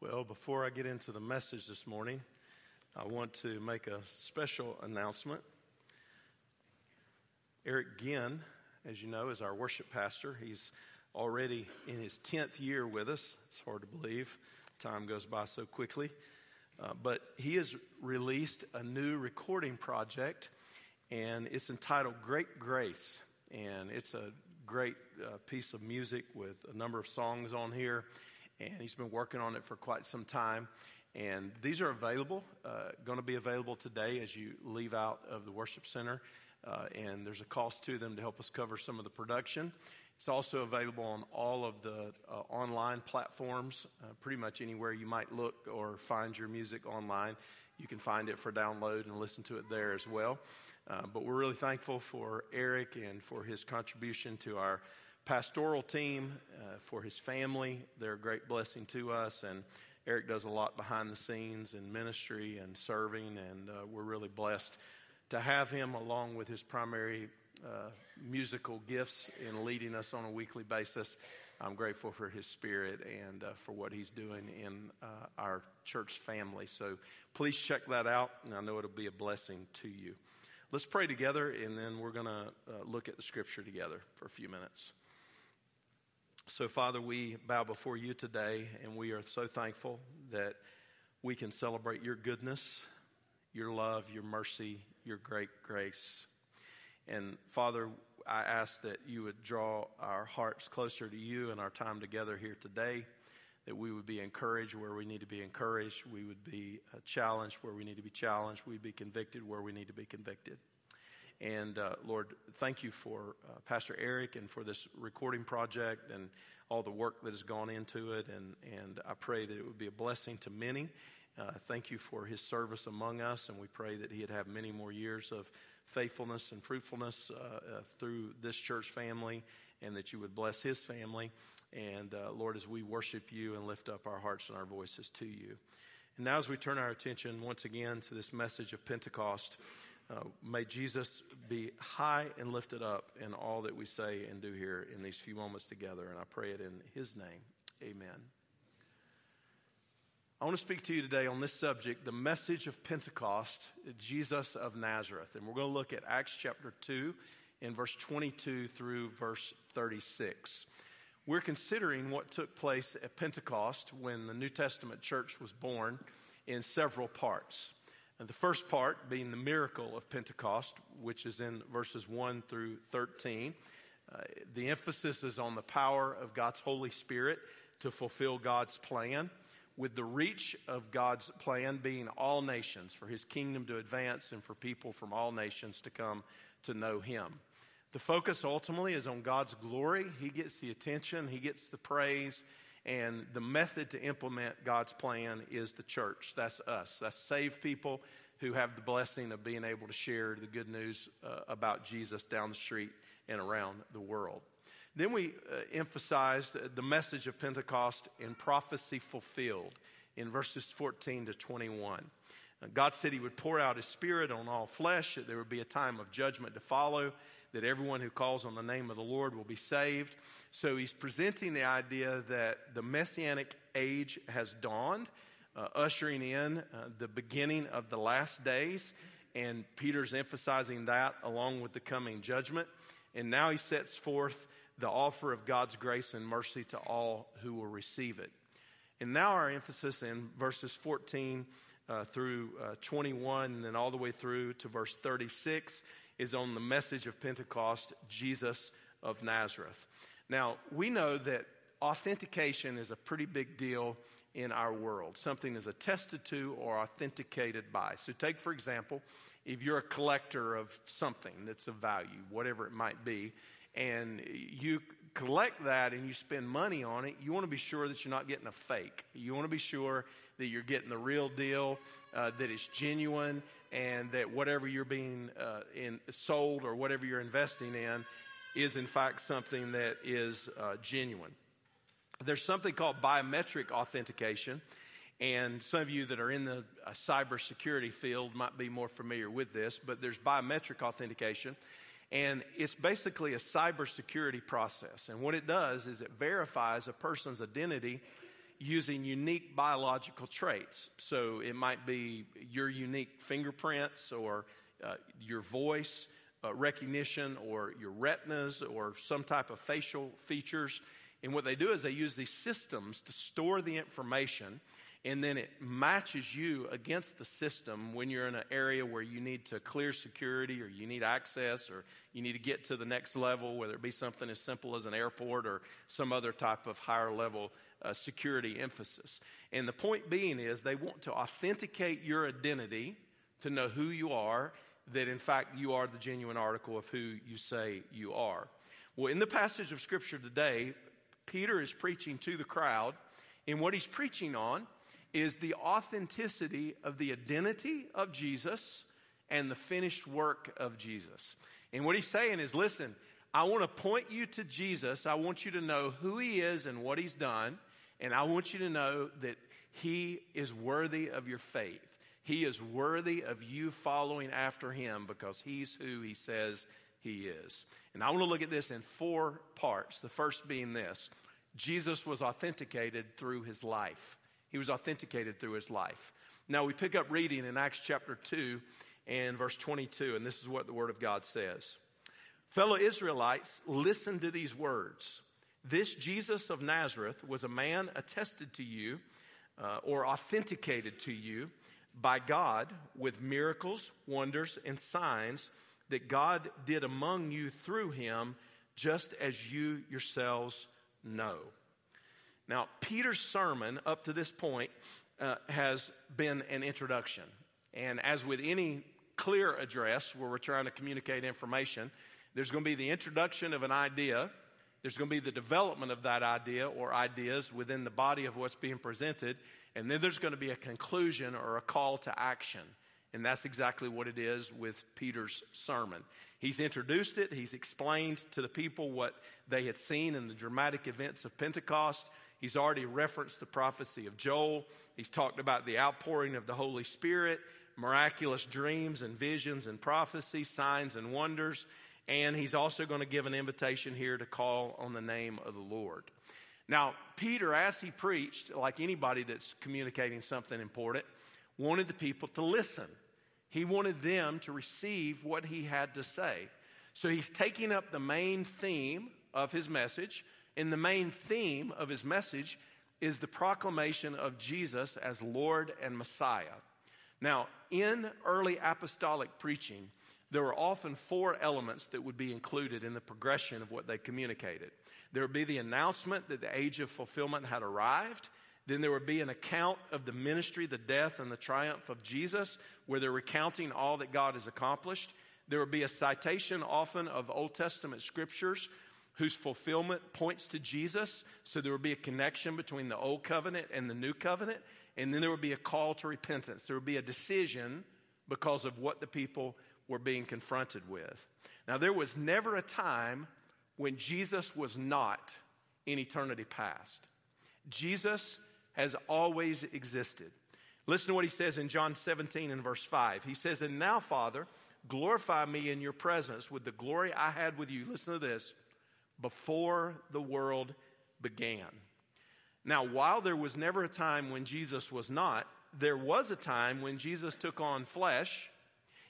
Well, before I get into the message this morning, I want to make a special announcement. Eric Ginn, as you know, is our worship pastor. He's already in his 10th year with us. It's hard to believe. Time goes by so quickly. Uh, but he has released a new recording project, and it's entitled Great Grace. And it's a great uh, piece of music with a number of songs on here and he's been working on it for quite some time. And these are available, uh, going to be available today as you leave out of the worship center. Uh, and there's a cost to them to help us cover some of the production. It's also available on all of the uh, online platforms, uh, pretty much anywhere you might look or find your music online. You can find it for download and listen to it there as well. Uh, but we're really thankful for Eric and for his contribution to our pastoral team, uh, for his family. They're a great blessing to us. And Eric does a lot behind the scenes in ministry and serving. And uh, we're really blessed to have him along with his primary uh, musical gifts in leading us on a weekly basis. I'm grateful for his spirit and uh, for what he's doing in uh, our church family. So please check that out, and I know it'll be a blessing to you. Let's pray together, and then we're going to uh, look at the scripture together for a few minutes. So, Father, we bow before you today, and we are so thankful that we can celebrate your goodness, your love, your mercy, your great grace. And, Father, I ask that you would draw our hearts closer to you in our time together here today, that we would be encouraged where we need to be encouraged, we would be uh, challenged where we need to be challenged, we'd be convicted where we need to be convicted. And uh, Lord, thank you for uh, Pastor Eric and for this recording project and all the work that has gone into it. And, and I pray that it would be a blessing to many. Uh, thank you for his service among us, and we pray that he'd have many more years of faithfulness and fruitfulness uh, uh, through this church family, and that you would bless his family. And uh, Lord, as we worship you and lift up our hearts and our voices to you. And now, as we turn our attention once again to this message of Pentecost, uh, may Jesus be high and lifted up in all that we say and do here in these few moments together. And I pray it in his name. Amen. I want to speak to you today on this subject, the message of Pentecost, Jesus of Nazareth. And we're going to look at Acts chapter 2 in verse 22 through verse 36. We're considering what took place at Pentecost when the New Testament church was born in several parts. And the first part being the miracle of Pentecost, which is in verses 1 through 13. Uh, the emphasis is on the power of God's Holy Spirit to fulfill God's plan, with the reach of God's plan being all nations, for his kingdom to advance and for people from all nations to come to know him. The focus ultimately is on God's glory. He gets the attention, he gets the praise, and the method to implement God's plan is the church. That's us. That's saved people who have the blessing of being able to share the good news uh, about Jesus down the street and around the world. Then we uh, emphasized the message of Pentecost in prophecy fulfilled in verses 14 to 21. God said he would pour out his spirit on all flesh, that there would be a time of judgment to follow, that everyone who calls on the name of the Lord will be saved. So he's presenting the idea that the messianic age has dawned, uh, ushering in uh, the beginning of the last days. And Peter's emphasizing that along with the coming judgment. And now he sets forth the offer of God's grace and mercy to all who will receive it. And now our emphasis in verses 14 uh, through uh, 21 and then all the way through to verse 36 is on the message of Pentecost, Jesus of Nazareth. Now, we know that authentication is a pretty big deal in our world. Something is attested to or authenticated by. So, take for example, if you're a collector of something that's of value, whatever it might be, and you collect that and you spend money on it, you want to be sure that you're not getting a fake. You want to be sure that you're getting the real deal, uh, that it's genuine, and that whatever you're being uh, in, sold or whatever you're investing in is in fact something that is uh, genuine. There's something called biometric authentication, and some of you that are in the uh, cybersecurity field might be more familiar with this, but there's biometric authentication. And it's basically a cybersecurity process. And what it does is it verifies a person's identity using unique biological traits. So it might be your unique fingerprints or uh, your voice uh, recognition or your retinas or some type of facial features. And what they do is they use these systems to store the information and then it matches you against the system when you're in an area where you need to clear security or you need access or you need to get to the next level, whether it be something as simple as an airport or some other type of higher level uh, security emphasis. And the point being is they want to authenticate your identity to know who you are, that in fact you are the genuine article of who you say you are. Well, in the passage of Scripture today, Peter is preaching to the crowd, and what he's preaching on is the authenticity of the identity of Jesus and the finished work of Jesus. And what he's saying is listen, I want to point you to Jesus. I want you to know who he is and what he's done. And I want you to know that he is worthy of your faith. He is worthy of you following after him because he's who he says he is. And I want to look at this in four parts. The first being this Jesus was authenticated through his life. He was authenticated through his life. Now we pick up reading in Acts chapter 2 and verse 22, and this is what the Word of God says. Fellow Israelites, listen to these words. This Jesus of Nazareth was a man attested to you uh, or authenticated to you by God with miracles, wonders, and signs that God did among you through him, just as you yourselves know. Now, Peter's sermon up to this point uh, has been an introduction. And as with any clear address where we're trying to communicate information, there's going to be the introduction of an idea, there's going to be the development of that idea or ideas within the body of what's being presented, and then there's going to be a conclusion or a call to action. And that's exactly what it is with Peter's sermon. He's introduced it, he's explained to the people what they had seen in the dramatic events of Pentecost. He's already referenced the prophecy of Joel. He's talked about the outpouring of the Holy Spirit, miraculous dreams and visions and prophecy, signs and wonders. And he's also going to give an invitation here to call on the name of the Lord. Now, Peter, as he preached, like anybody that's communicating something important, wanted the people to listen. He wanted them to receive what he had to say. So he's taking up the main theme of his message, and the main theme of his message is the proclamation of Jesus as Lord and Messiah. Now, in early apostolic preaching, there were often four elements that would be included in the progression of what they communicated. There would be the announcement that the age of fulfillment had arrived. Then there would be an account of the ministry, the death, and the triumph of Jesus, where they're recounting all that God has accomplished. There would be a citation often of Old Testament scriptures whose fulfillment points to Jesus. So there would be a connection between the old covenant and the new covenant. And then there would be a call to repentance. There would be a decision because of what the people were being confronted with. Now, there was never a time when Jesus was not in eternity past. Jesus has always existed. Listen to what he says in John 17 and verse 5. He says, And now, Father, glorify me in your presence with the glory I had with you. Listen to this before the world began. Now, while there was never a time when Jesus was not, there was a time when Jesus took on flesh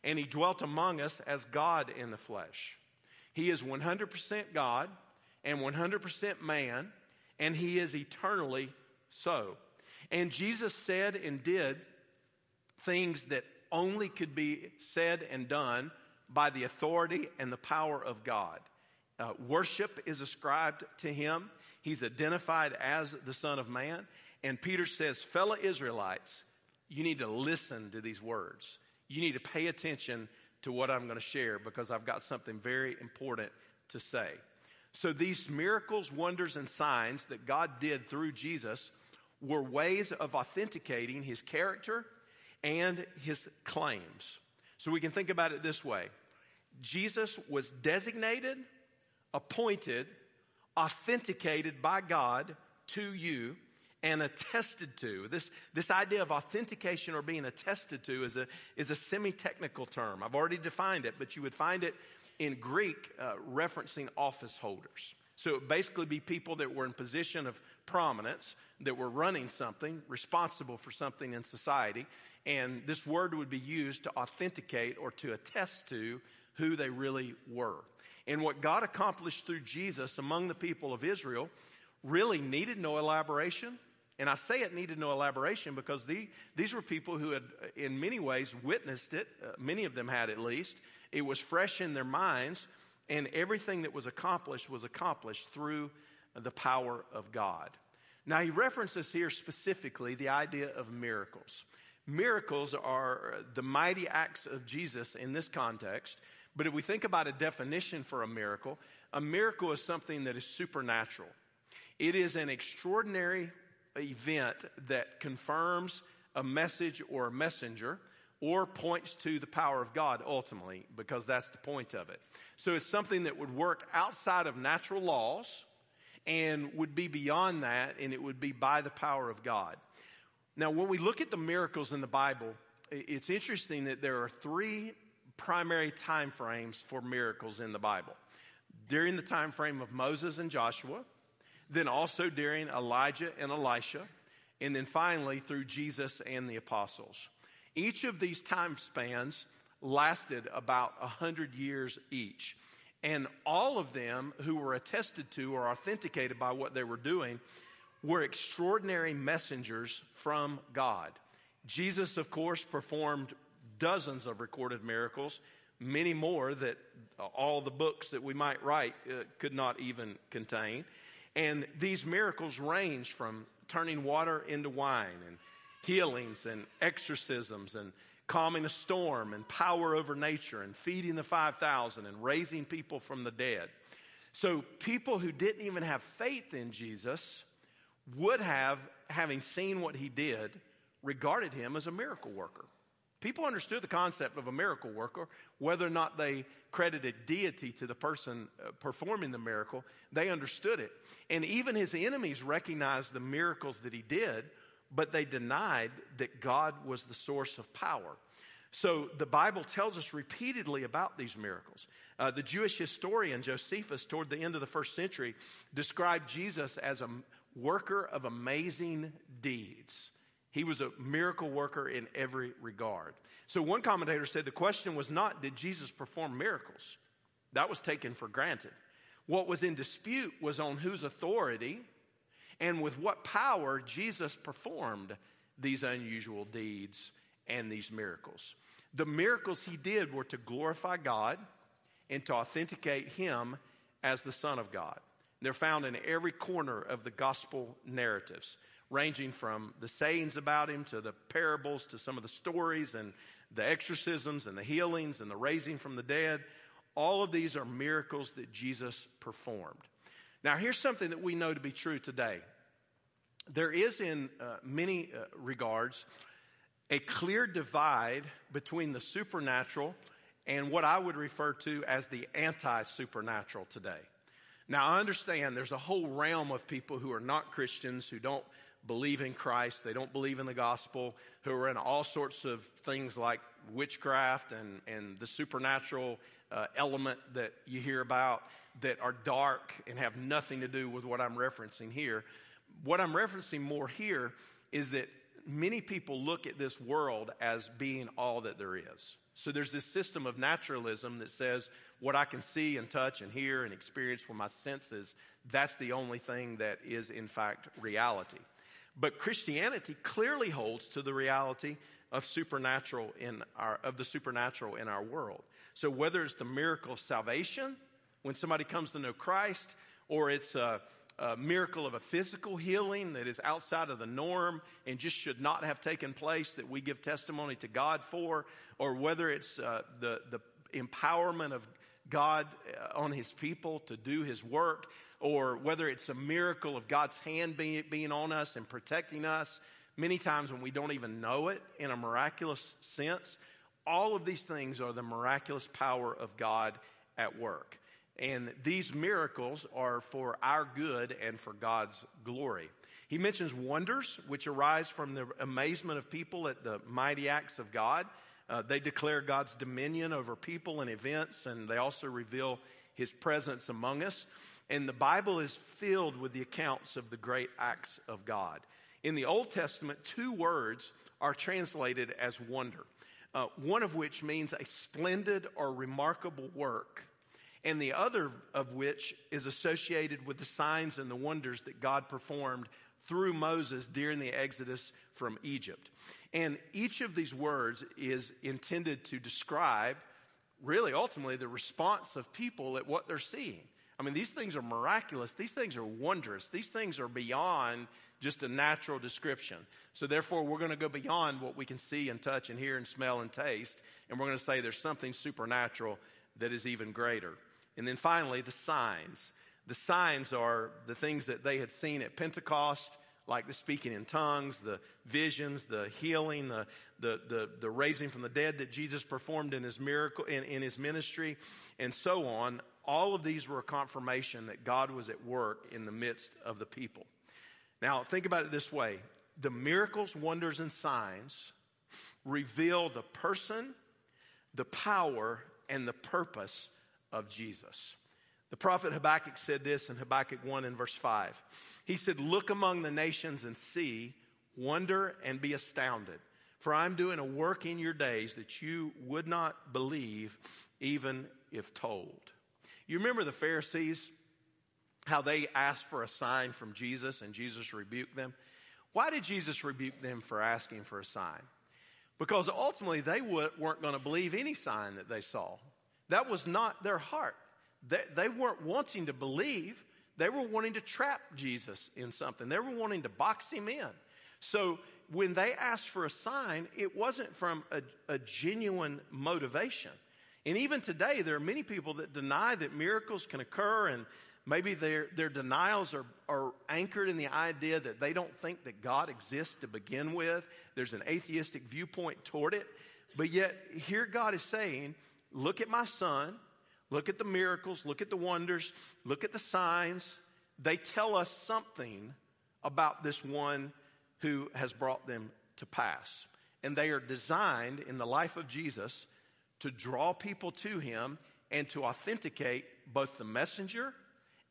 and he dwelt among us as God in the flesh. He is 100% God and 100% man, and he is eternally so. And Jesus said and did things that only could be said and done by the authority and the power of God. Uh, worship is ascribed to him. He's identified as the Son of Man. And Peter says, fellow Israelites, you need to listen to these words. You need to pay attention to what I'm going to share because I've got something very important to say. So, these miracles, wonders, and signs that God did through Jesus were ways of authenticating his character and his claims. So, we can think about it this way Jesus was designated appointed, authenticated by God to you, and attested to. This, this idea of authentication or being attested to is a, is a semi technical term. I've already defined it, but you would find it in Greek uh, referencing office holders. So it would basically be people that were in position of prominence, that were running something, responsible for something in society. And this word would be used to authenticate or to attest to who they really were. And what God accomplished through Jesus among the people of Israel really needed no elaboration. And I say it needed no elaboration because the, these were people who had, in many ways, witnessed it. Uh, many of them had at least. It was fresh in their minds, and everything that was accomplished was accomplished through the power of God. Now, he references here specifically the idea of miracles. Miracles are the mighty acts of Jesus in this context. But if we think about a definition for a miracle, a miracle is something that is supernatural. It is an extraordinary event that confirms a message or a messenger or points to the power of God ultimately, because that's the point of it. So it's something that would work outside of natural laws and would be beyond that, and it would be by the power of God. Now, when we look at the miracles in the Bible, it's interesting that there are three primary time frames for miracles in the Bible. During the time frame of Moses and Joshua, then also during Elijah and Elisha, and then finally through Jesus and the apostles. Each of these time spans lasted about a hundred years each. And all of them who were attested to or authenticated by what they were doing were extraordinary messengers from God. Jesus, of course, performed dozens of recorded miracles, many more that all the books that we might write uh, could not even contain. And these miracles range from turning water into wine and healings and exorcisms and calming a storm and power over nature and feeding the 5,000 and raising people from the dead. So people who didn't even have faith in Jesus would have, having seen what he did, regarded him as a miracle worker. People understood the concept of a miracle worker, whether or not they credited deity to the person uh, performing the miracle, they understood it. And even his enemies recognized the miracles that he did, but they denied that God was the source of power. So the Bible tells us repeatedly about these miracles. Uh, the Jewish historian Josephus, toward the end of the first century, described Jesus as a worker of amazing deeds. He was a miracle worker in every regard. So one commentator said the question was not did Jesus perform miracles? That was taken for granted. What was in dispute was on whose authority and with what power Jesus performed these unusual deeds and these miracles. The miracles he did were to glorify God and to authenticate him as the Son of God. They're found in every corner of the gospel narratives, ranging from the sayings about him to the parables to some of the stories and the exorcisms and the healings and the raising from the dead. All of these are miracles that Jesus performed. Now, here's something that we know to be true today. There is, in uh, many uh, regards, a clear divide between the supernatural and what I would refer to as the anti supernatural today. Now, I understand there's a whole realm of people who are not Christians, who don't believe in Christ, they don't believe in the gospel, who are in all sorts of things like witchcraft and, and the supernatural uh, element that you hear about that are dark and have nothing to do with what I'm referencing here. What I'm referencing more here is that many people look at this world as being all that there is. So there's this system of naturalism that says what I can see and touch and hear and experience with my senses, that's the only thing that is in fact reality. But Christianity clearly holds to the reality of supernatural in our of the supernatural in our world. So whether it's the miracle of salvation when somebody comes to know Christ, or it's a, a miracle of a physical healing that is outside of the norm and just should not have taken place that we give testimony to God for, or whether it's uh, the the empowerment of God uh, on His people to do His work, or whether it's a miracle of God's hand being, being on us and protecting us, many times when we don't even know it in a miraculous sense, all of these things are the miraculous power of God at work. And these miracles are for our good and for God's glory. He mentions wonders, which arise from the amazement of people at the mighty acts of God. Uh, they declare God's dominion over people and events, and they also reveal his presence among us. And the Bible is filled with the accounts of the great acts of God. In the Old Testament, two words are translated as wonder, uh, one of which means a splendid or remarkable work, and the other of which is associated with the signs and the wonders that God performed through Moses during the Exodus from Egypt. And each of these words is intended to describe, really, ultimately, the response of people at what they're seeing. I mean, these things are miraculous. These things are wondrous. These things are beyond just a natural description. So, therefore, we're going to go beyond what we can see and touch and hear and smell and taste. And we're going to say there's something supernatural that is even greater. And then finally, the signs. The signs are the things that they had seen at Pentecost like the speaking in tongues, the visions, the healing, the, the, the, the, raising from the dead that Jesus performed in his miracle, in, in his ministry, and so on. All of these were a confirmation that God was at work in the midst of the people. Now, think about it this way the miracles, wonders, and signs reveal the person, the power, and the purpose of Jesus. The prophet Habakkuk said this in Habakkuk 1 and verse 5. He said, Look among the nations and see, wonder and be astounded. For I'm doing a work in your days that you would not believe, even if told. You remember the Pharisees, how they asked for a sign from Jesus and Jesus rebuked them? Why did Jesus rebuke them for asking for a sign? Because ultimately they weren't going to believe any sign that they saw. That was not their heart. They, weren't wanting to believe, they were wanting to trap Jesus in something. They were wanting to box him in. So when they asked for a sign, it wasn't from a, a genuine motivation. And even today, there are many people that deny that miracles can occur, and maybe their, their denials are, are anchored in the idea that they don't think that God exists to begin with. There's an atheistic viewpoint toward it. But yet, here God is saying, Look at my son. Look at the miracles, look at the wonders, look at the signs. They tell us something about this one who has brought them to pass. And they are designed in the life of Jesus to draw people to him and to authenticate both the messenger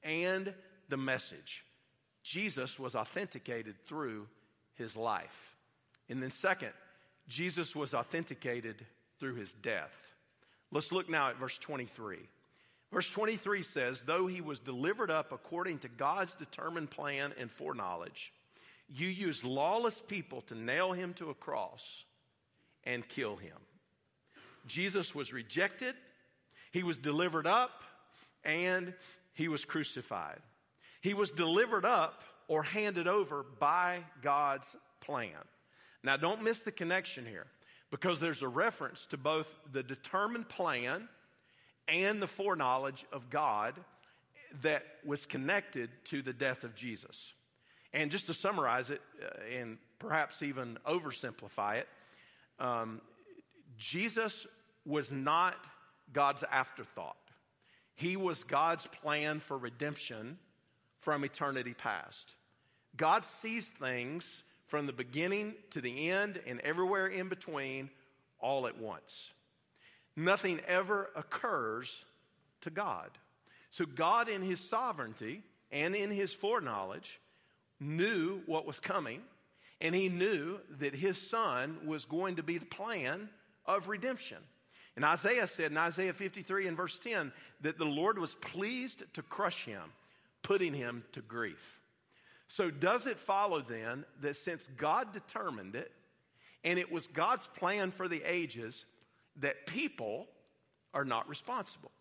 and the message. Jesus was authenticated through his life. And then, second, Jesus was authenticated through his death. Let's look now at verse 23. Verse 23 says, Though he was delivered up according to God's determined plan and foreknowledge, you used lawless people to nail him to a cross and kill him. Jesus was rejected, he was delivered up, and he was crucified. He was delivered up or handed over by God's plan. Now, don't miss the connection here because there's a reference to both the determined plan and the foreknowledge of God that was connected to the death of Jesus. And just to summarize it uh, and perhaps even oversimplify it, um, Jesus was not God's afterthought. He was God's plan for redemption from eternity past. God sees things from the beginning to the end and everywhere in between all at once. Nothing ever occurs to God. So, God, in His sovereignty and in His foreknowledge, knew what was coming, and He knew that His Son was going to be the plan of redemption. And Isaiah said in Isaiah 53 and verse 10 that the Lord was pleased to crush him, putting him to grief. So, does it follow then that since God determined it, and it was God's plan for the ages, that people are not responsible.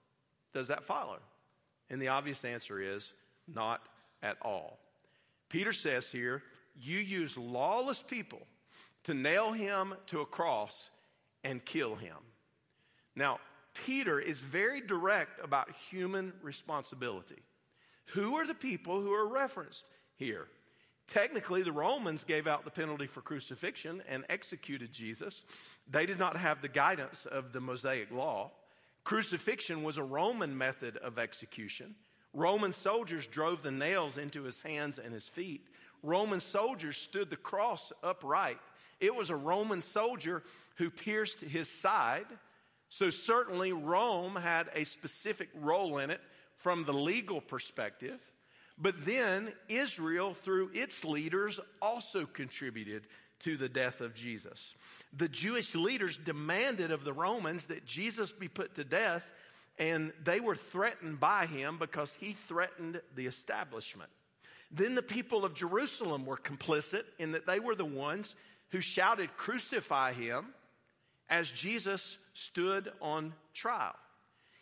Does that follow? And the obvious answer is not at all. Peter says here, you use lawless people to nail him to a cross and kill him. Now, Peter is very direct about human responsibility. Who are the people who are referenced here? Technically, the Romans gave out the penalty for crucifixion and executed Jesus. They did not have the guidance of the Mosaic law. Crucifixion was a Roman method of execution. Roman soldiers drove the nails into his hands and his feet. Roman soldiers stood the cross upright. It was a Roman soldier who pierced his side. So, certainly, Rome had a specific role in it from the legal perspective, but then Israel, through its leaders, also contributed to the death of Jesus. The Jewish leaders demanded of the Romans that Jesus be put to death, and they were threatened by him because he threatened the establishment. Then the people of Jerusalem were complicit in that they were the ones who shouted, Crucify him, as Jesus stood on trial.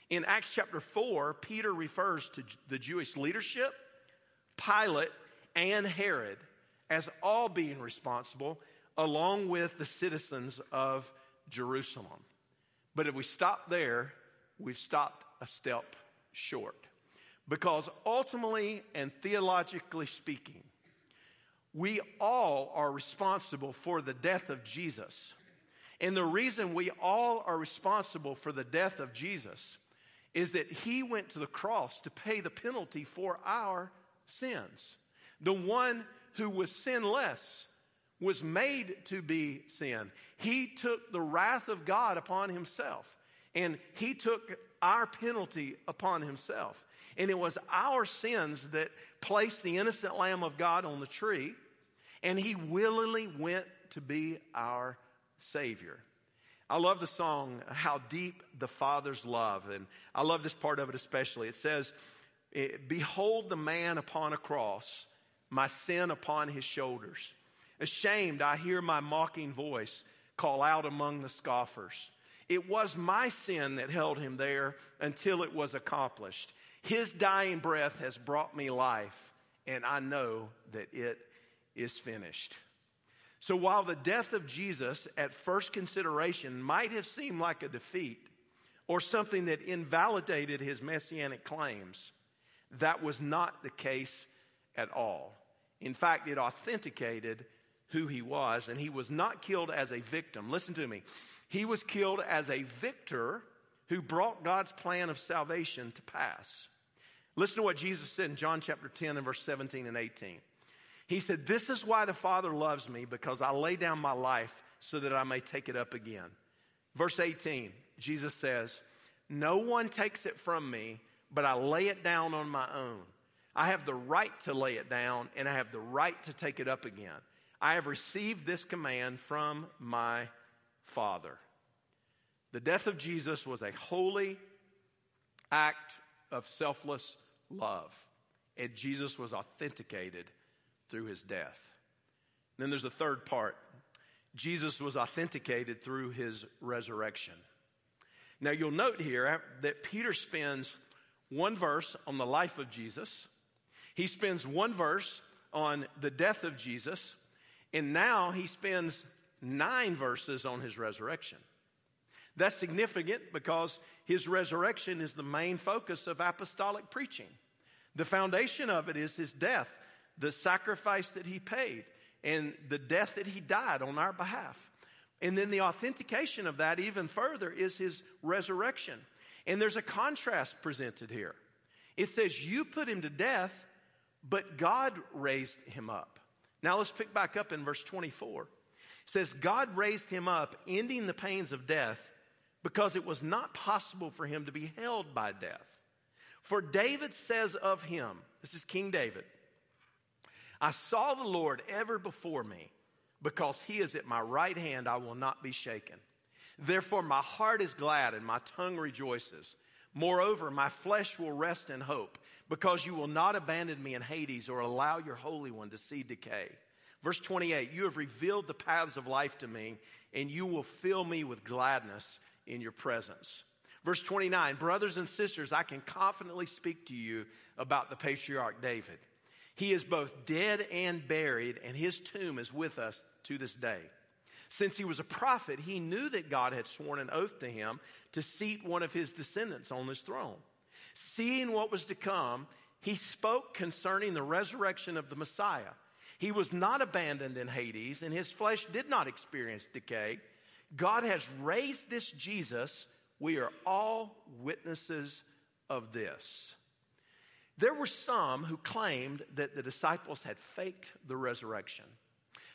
In Acts chapter 4, Peter refers to the Jewish leadership, Pilate, and Herod as all being responsible, along with the citizens of Jerusalem. But if we stop there, we've stopped a step short. Because ultimately and theologically speaking, we all are responsible for the death of Jesus. And the reason we all are responsible for the death of Jesus is that he went to the cross to pay the penalty for our sins. The one who was sinless was made to be sin. He took the wrath of God upon himself, and he took our penalty upon himself. And it was our sins that placed the innocent Lamb of God on the tree, and he willingly went to be our Savior. I love the song, How Deep the Father's Love. And I love this part of it especially. It says, eh, Behold the man upon a cross, my sin upon his shoulders. Ashamed, I hear my mocking voice call out among the scoffers. It was my sin that held him there until it was accomplished. His dying breath has brought me life, and I know that it is finished. So while the death of Jesus at first consideration might have seemed like a defeat or something that invalidated his messianic claims, that was not the case at all. In fact, it authenticated who he was, and he was not killed as a victim. Listen to me. He was killed as a victor who brought God's plan of salvation to pass. Listen to what Jesus said in John chapter 10 and verse 17 and 18. He said, This is why the Father loves me, because I lay down my life so that I may take it up again. Verse 18, Jesus says, No one takes it from me, but I lay it down on my own. I have the right to lay it down, and I have the right to take it up again. I have received this command from my Father. The death of Jesus was a holy act of selfless love, and Jesus was authenticated through his death. then there's a third part Jesus was authenticated through his resurrection. Now you'll note here that Peter spends one verse on the life of Jesus, he spends one verse on the death of Jesus, and now he spends nine verses on his resurrection. That's significant because his resurrection is the main focus of apostolic preaching. The foundation of it is his death the sacrifice that he paid and the death that he died on our behalf. And then the authentication of that, even further, is his resurrection. And there's a contrast presented here. It says, You put him to death, but God raised him up. Now let's pick back up in verse 24. It says, God raised him up, ending the pains of death, because it was not possible for him to be held by death. For David says of him, this is King David, I saw the Lord ever before me. Because he is at my right hand, I will not be shaken. Therefore, my heart is glad and my tongue rejoices. Moreover, my flesh will rest in hope, because you will not abandon me in Hades or allow your Holy One to see decay. Verse 28 You have revealed the paths of life to me, and you will fill me with gladness in your presence. Verse 29 Brothers and sisters, I can confidently speak to you about the patriarch David. He is both dead and buried, and his tomb is with us to this day. Since he was a prophet, he knew that God had sworn an oath to him to seat one of his descendants on his throne. Seeing what was to come, he spoke concerning the resurrection of the Messiah. He was not abandoned in Hades, and his flesh did not experience decay. God has raised this Jesus. We are all witnesses of this. There were some who claimed that the disciples had faked the resurrection.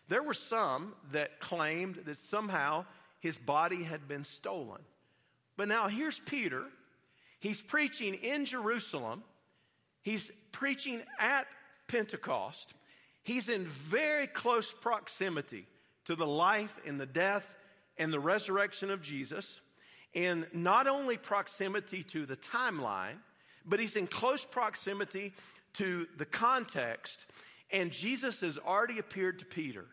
There were some that claimed that somehow his body had been stolen. But now here's Peter. He's preaching in Jerusalem. He's preaching at Pentecost. He's in very close proximity to the life and the death and the resurrection of Jesus. In not only proximity to the timeline, but he's in close proximity to the context. And Jesus has already appeared to Peter.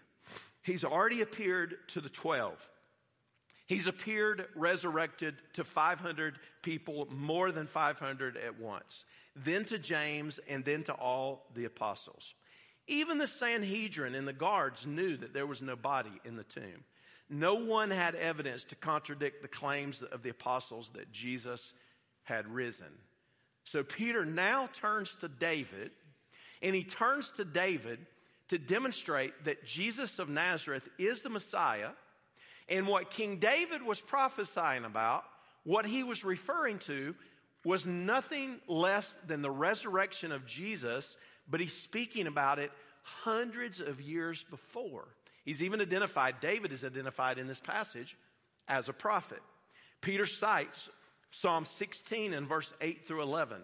He's already appeared to the 12. He's appeared resurrected to 500 people, more than 500 at once, then to James, and then to all the apostles. Even the Sanhedrin and the guards knew that there was no body in the tomb. No one had evidence to contradict the claims of the apostles that Jesus had risen. So Peter now turns to David, and he turns to David to demonstrate that Jesus of Nazareth is the Messiah. And what King David was prophesying about, what he was referring to, was nothing less than the resurrection of Jesus, but he's speaking about it hundreds of years before. He's even identified, David is identified in this passage as a prophet. Peter cites Psalm 16 and verse 8 through 11.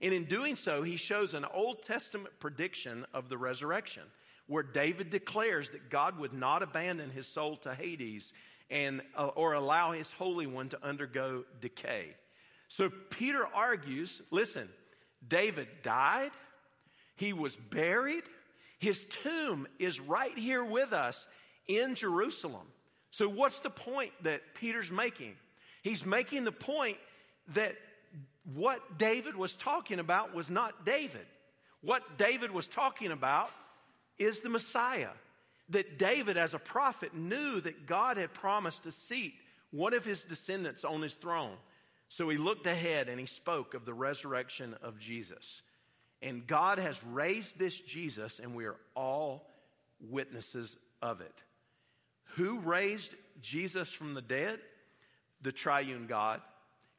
And in doing so, he shows an Old Testament prediction of the resurrection, where David declares that God would not abandon his soul to Hades and, uh, or allow his Holy One to undergo decay. So Peter argues listen, David died, he was buried, his tomb is right here with us in Jerusalem. So, what's the point that Peter's making? He's making the point that what David was talking about was not David. What David was talking about is the Messiah. That David, as a prophet, knew that God had promised to seat one of his descendants on his throne. So he looked ahead and he spoke of the resurrection of Jesus. And God has raised this Jesus, and we are all witnesses of it. Who raised Jesus from the dead? The triune God.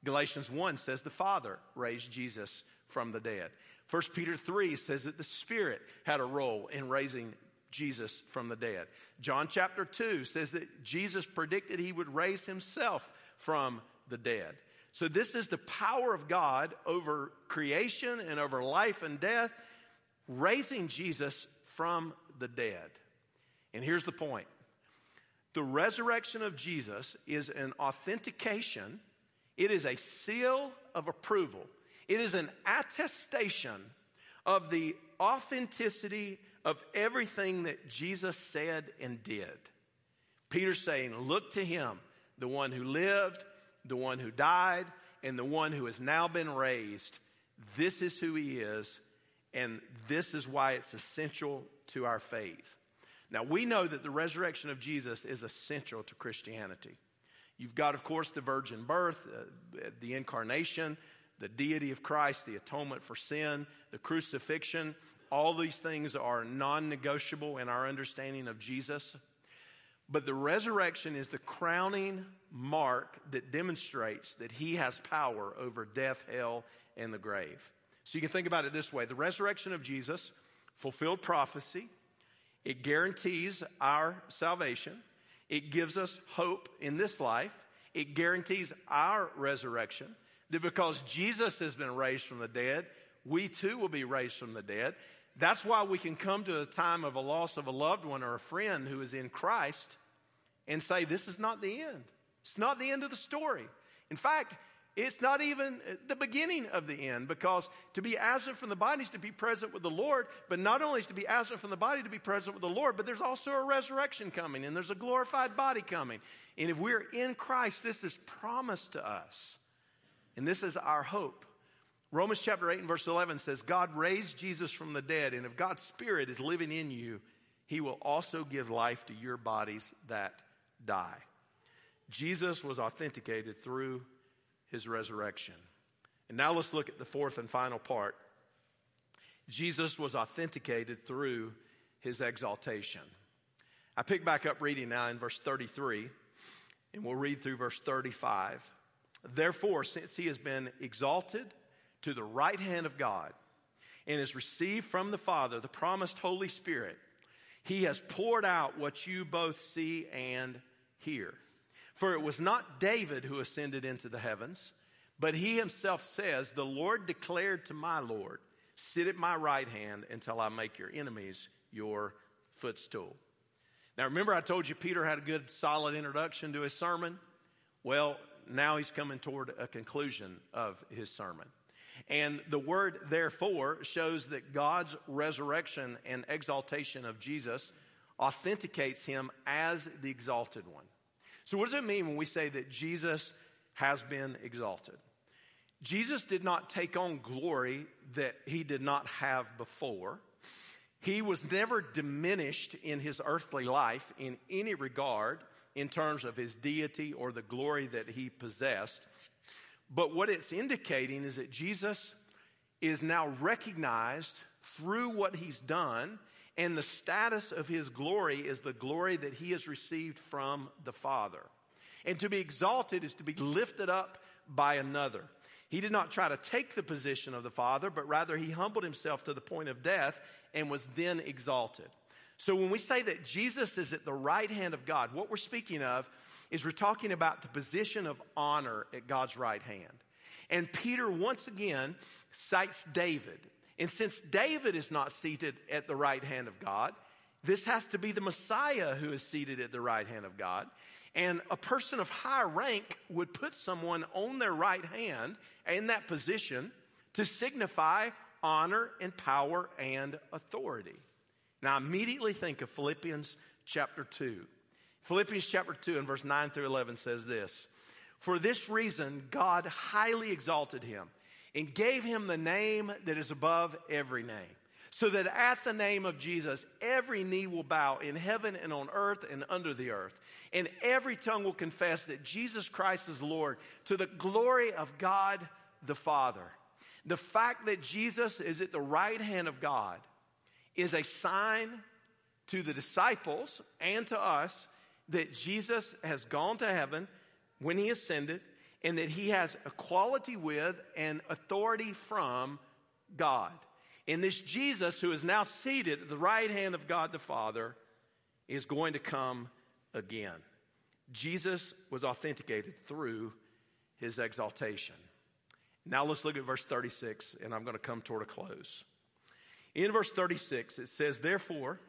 Galatians 1 says the Father raised Jesus from the dead. 1 Peter 3 says that the Spirit had a role in raising Jesus from the dead. John chapter 2 says that Jesus predicted he would raise himself from the dead. So, this is the power of God over creation and over life and death, raising Jesus from the dead. And here's the point the resurrection of Jesus is an authentication, it is a seal of approval, it is an attestation of the authenticity of everything that Jesus said and did. Peter's saying, Look to him, the one who lived the one who died, and the one who has now been raised. This is who he is, and this is why it's essential to our faith. Now, we know that the resurrection of Jesus is essential to Christianity. You've got, of course, the virgin birth, uh, the incarnation, the deity of Christ, the atonement for sin, the crucifixion. All these things are non negotiable in our understanding of Jesus. But the resurrection is the crowning mark that demonstrates that he has power over death, hell, and the grave. So you can think about it this way the resurrection of Jesus fulfilled prophecy, it guarantees our salvation, it gives us hope in this life, it guarantees our resurrection. That because Jesus has been raised from the dead, we too will be raised from the dead. That's why we can come to the time of a loss of a loved one or a friend who is in Christ and say, This is not the end. It's not the end of the story. In fact, it's not even uh, the beginning of the end because to be absent from the body is to be present with the Lord, but not only is to be absent from the body to be present with the Lord, but there's also a resurrection coming and there's a glorified body coming. And if we're in Christ, this is promised to us. And this is our hope. Romans chapter 8 and verse 11 says, God raised Jesus from the dead, and if God's Spirit is living in you, he will also give life to your bodies that die. Jesus was authenticated through his resurrection. And now let's look at the fourth and final part. Jesus was authenticated through his exaltation. I pick back up reading now in verse 33, and we'll read through verse 35. Therefore, since he has been exalted to the right hand of God and has received from the Father the promised Holy Spirit, he has poured out what you both see and hear. For it was not David who ascended into the heavens, But he himself says, The Lord declared to my Lord, Sit at my right hand until I make your enemies your footstool. Now, remember, I told you Peter had a good, solid introduction to his sermon? Well, now he's coming toward a conclusion of his sermon. And the word therefore shows that God's resurrection and exaltation of Jesus authenticates him as the exalted one. So, what does it mean when we say that Jesus has been exalted? Jesus did not take on glory that he did not have before. He was never diminished in his earthly life in any regard in terms of his deity or the glory that he possessed. But what it's indicating is that Jesus is now recognized through what he's done, and the status of his glory is the glory that he has received from the Father. And to be exalted is to be lifted up by another. He did not try to take the position of the Father, but rather he humbled himself to the point of death and was then exalted. So when we say that Jesus is at the right hand of God, what we're speaking of is we're talking about the position of honor at God's right hand. And Peter once again cites David. And since David is not seated at the right hand of God, this has to be the Messiah who is seated at the right hand of God. And a person of high rank would put someone on their right hand in that position to signify honor and power and authority. Now, immediately think of Philippians chapter 2. Philippians chapter 2 and verse 9 through 11 says this For this reason, God highly exalted him and gave him the name that is above every name, so that at the name of Jesus, every knee will bow in heaven and on earth and under the earth, and every tongue will confess that Jesus Christ is Lord to the glory of God the Father. The fact that Jesus is at the right hand of God is a sign to the disciples and to us that Jesus has gone to heaven when he ascended and that he has equality with and authority from God. And this Jesus, who is now seated at the right hand of God the Father, is going to come again. Jesus was authenticated through his exaltation. Now let's look at verse 36, and I'm going to come toward a close. In verse 36, it says, Therefore,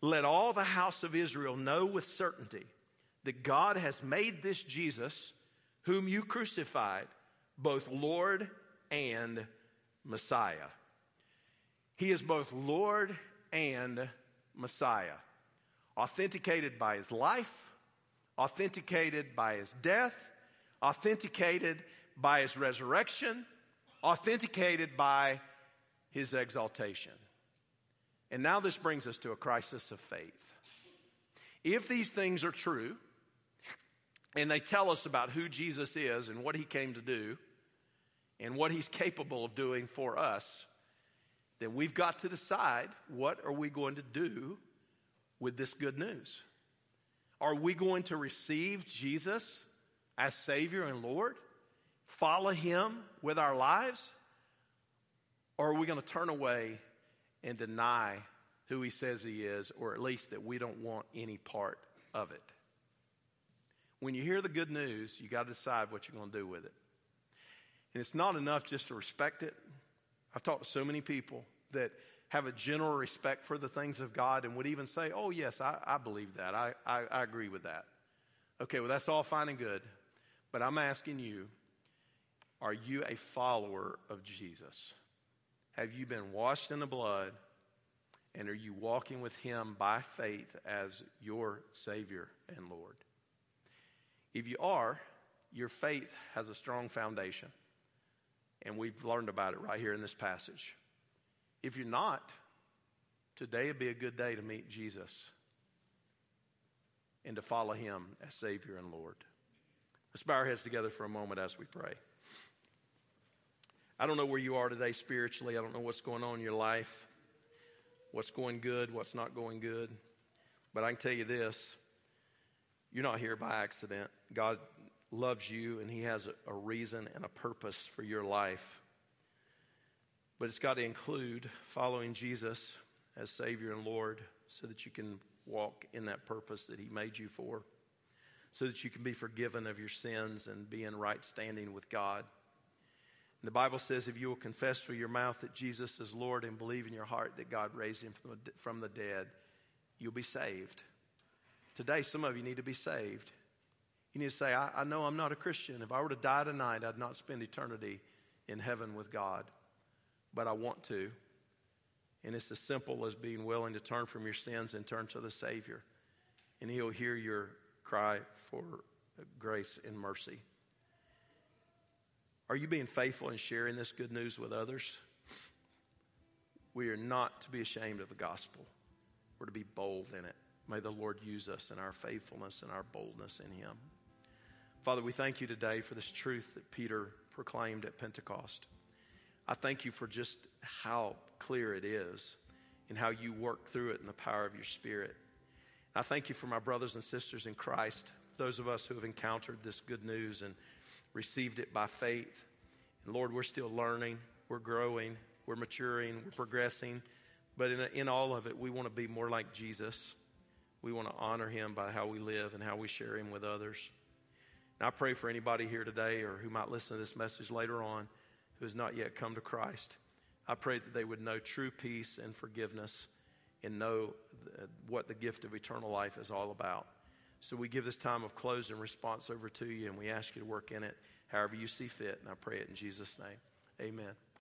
let all the house of Israel know with certainty that God has made this Jesus, whom you crucified, both Lord and Messiah. He is both Lord and Messiah, authenticated by his life, authenticated by his death, authenticated by his resurrection, authenticated by his exaltation. And now this brings us to a crisis of faith. If these things are true, and they tell us about who Jesus is and what he came to do and what he's capable of doing for us, then we've got to decide what are we going to do with this good news? Are we going to receive Jesus as Savior and Lord? Follow him with our lives? Or are we going to turn away and deny who he says he is, or at least that we don't want any part of it. When you hear the good news, you got to decide what you're going to do with it. And it's not enough just to respect it. I've talked to so many people that have a general respect for the things of God and would even say, Oh, yes, I, I believe that. I, I, I agree with that. Okay, well, that's all fine and good. But I'm asking you, are you a follower of Jesus? Have you been washed in the blood? And are you walking with Him by faith as your Savior and Lord? If you are, your faith has a strong foundation. And we've learned about it right here in this passage. If you're not, today would be a good day to meet Jesus and to follow Him as Savior and Lord. Let's bow our heads together for a moment as we pray. I don't know where you are today spiritually. I don't know what's going on in your life, what's going good, what's not going good. But I can tell you this you're not here by accident. God loves you, and He has a, reason and a purpose for your life. But it's got to include following Jesus as Savior and Lord so that you can walk in that purpose that He made you for, so that you can be forgiven of your sins and be in right standing with God The Bible says if you will confess with your mouth that Jesus is Lord and believe in your heart that God raised him from the dead, you'll be saved. Today, some of you need to be saved. You need to say, I, I know I'm not a Christian. If I were to die tonight, I'd not spend eternity in heaven with God, but I want to. And it's as simple as being willing to turn from your sins and turn to the Savior. And He'll hear your cry for grace and mercy. Are you being faithful in sharing this good news with others? We are not to be ashamed of the gospel. We're to be bold in it. May the Lord use us in our faithfulness and our boldness in Him. Father, we thank you today for this truth that Peter proclaimed at Pentecost. I thank you for just how clear it is and how you work through it in the power of your Spirit. I thank you for my brothers and sisters in Christ, those of us who have encountered this good news and received it by faith. And Lord, we're still learning, we're growing, we're maturing, we're progressing. But in, in all of it, we want to be more like Jesus. We want to honor him by how we live and how we share him with others. And I pray for anybody here today or who might listen to this message later on who has not yet come to Christ. I pray that they would know true peace and forgiveness and know what the gift of eternal life is all about. So we give this time of close and response over to you, and we ask you to work in it however you see fit. And I pray it in Jesus' name. Amen.